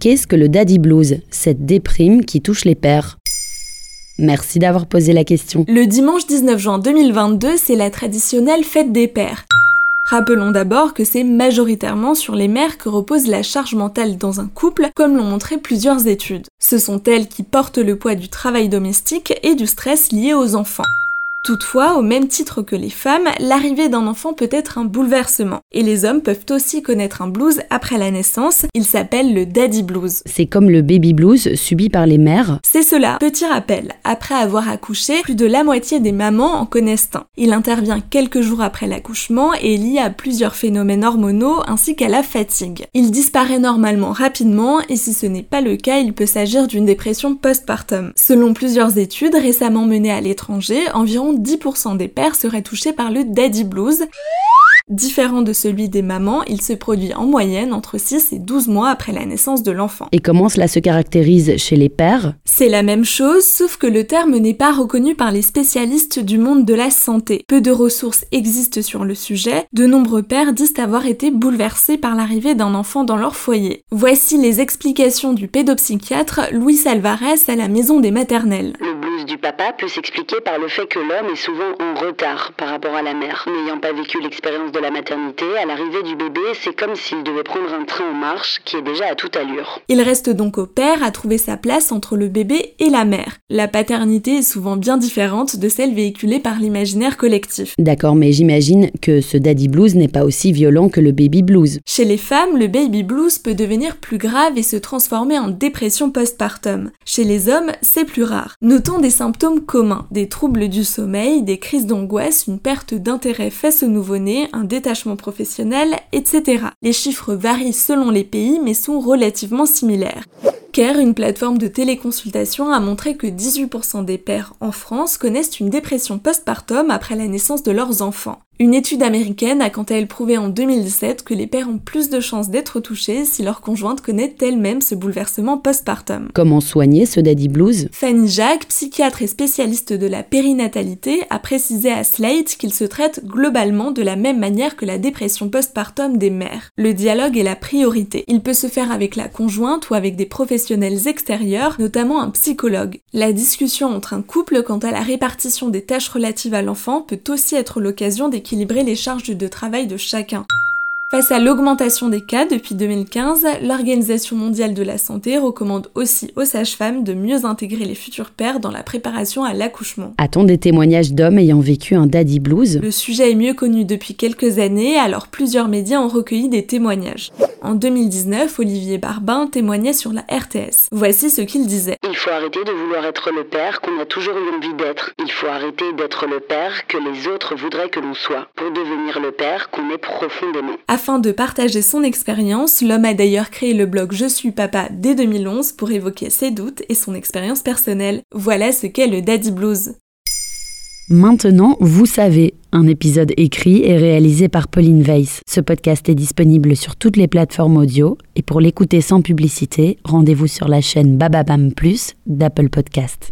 Qu'est-ce que le daddy blues, cette déprime qui touche les pères Merci d'avoir posé la question. Le dimanche 19 juin 2022, c'est la traditionnelle fête des pères. Rappelons d'abord que c'est majoritairement sur les mères que repose la charge mentale dans un couple, comme l'ont montré plusieurs études. Ce sont elles qui portent le poids du travail domestique et du stress lié aux enfants. Toutefois, au même titre que les femmes, l'arrivée d'un enfant peut être un bouleversement. Et les hommes peuvent aussi connaître un blues après la naissance. Il s'appelle le daddy blues. C'est comme le baby blues subi par les mères. C'est cela. Petit rappel. Après avoir accouché, plus de la moitié des mamans en connaissent un. Il intervient quelques jours après l'accouchement et est lié à plusieurs phénomènes hormonaux ainsi qu'à la fatigue. Il disparaît normalement rapidement et si ce n'est pas le cas, il peut s'agir d'une dépression postpartum. Selon plusieurs études récemment menées à l'étranger, environ 10% des pères seraient touchés par le daddy blues. Différent de celui des mamans, il se produit en moyenne entre 6 et 12 mois après la naissance de l'enfant. Et comment cela se caractérise chez les pères? C'est la même chose, sauf que le terme n'est pas reconnu par les spécialistes du monde de la santé. Peu de ressources existent sur le sujet, de nombreux pères disent avoir été bouleversés par l'arrivée d'un enfant dans leur foyer. Voici les explications du pédopsychiatre Luis Alvarez à la maison des maternelles. Le du papa peut s'expliquer par le fait que l'homme est souvent en retard par rapport à la mère, n'ayant pas vécu l'expérience de la maternité, à l'arrivée du bébé, c'est comme s'il devait prendre un train en marche qui est déjà à toute allure. Il reste donc au père à trouver sa place entre le bébé et la mère. La paternité est souvent bien différente de celle véhiculée par l'imaginaire collectif. D'accord, mais j'imagine que ce daddy blues n'est pas aussi violent que le baby blues. Chez les femmes, le baby blues peut devenir plus grave et se transformer en dépression postpartum. Chez les hommes, c'est plus rare. Notons des symptômes communs, des troubles du sommeil, des crises d'angoisse, une perte d'intérêt face au nouveau-né, un détachement professionnel, etc. Les chiffres varient selon les pays mais sont relativement similaires. Care, une plateforme de téléconsultation, a montré que 18% des pères en France connaissent une dépression postpartum après la naissance de leurs enfants. Une étude américaine a quant à elle prouvé en 2017 que les pères ont plus de chances d'être touchés si leur conjointe connaît elle-même ce bouleversement postpartum. Comment soigner ce daddy blues? Fanny Jacques, psychiatre et spécialiste de la périnatalité, a précisé à Slate qu'il se traite globalement de la même manière que la dépression postpartum des mères. Le dialogue est la priorité. Il peut se faire avec la conjointe ou avec des professionnels extérieurs, notamment un psychologue. La discussion entre un couple quant à la répartition des tâches relatives à l'enfant peut aussi être l'occasion d'équilibrer équilibrer les charges de travail de chacun. Face à l'augmentation des cas depuis 2015, l'Organisation mondiale de la santé recommande aussi aux sages-femmes de mieux intégrer les futurs pères dans la préparation à l'accouchement. A-t-on des témoignages d'hommes ayant vécu un daddy blues? Le sujet est mieux connu depuis quelques années, alors plusieurs médias ont recueilli des témoignages. En 2019, Olivier Barbin témoignait sur la RTS. Voici ce qu'il disait. Il faut arrêter de vouloir être le père qu'on a toujours eu envie d'être. Il faut arrêter d'être le père que les autres voudraient que l'on soit, pour devenir le père qu'on est profondément. Afin de partager son expérience, l'homme a d'ailleurs créé le blog Je suis papa dès 2011 pour évoquer ses doutes et son expérience personnelle. Voilà ce qu'est le Daddy Blues. Maintenant, vous savez, un épisode écrit et réalisé par Pauline Weiss. Ce podcast est disponible sur toutes les plateformes audio et pour l'écouter sans publicité, rendez-vous sur la chaîne Bababam Plus d'Apple Podcast.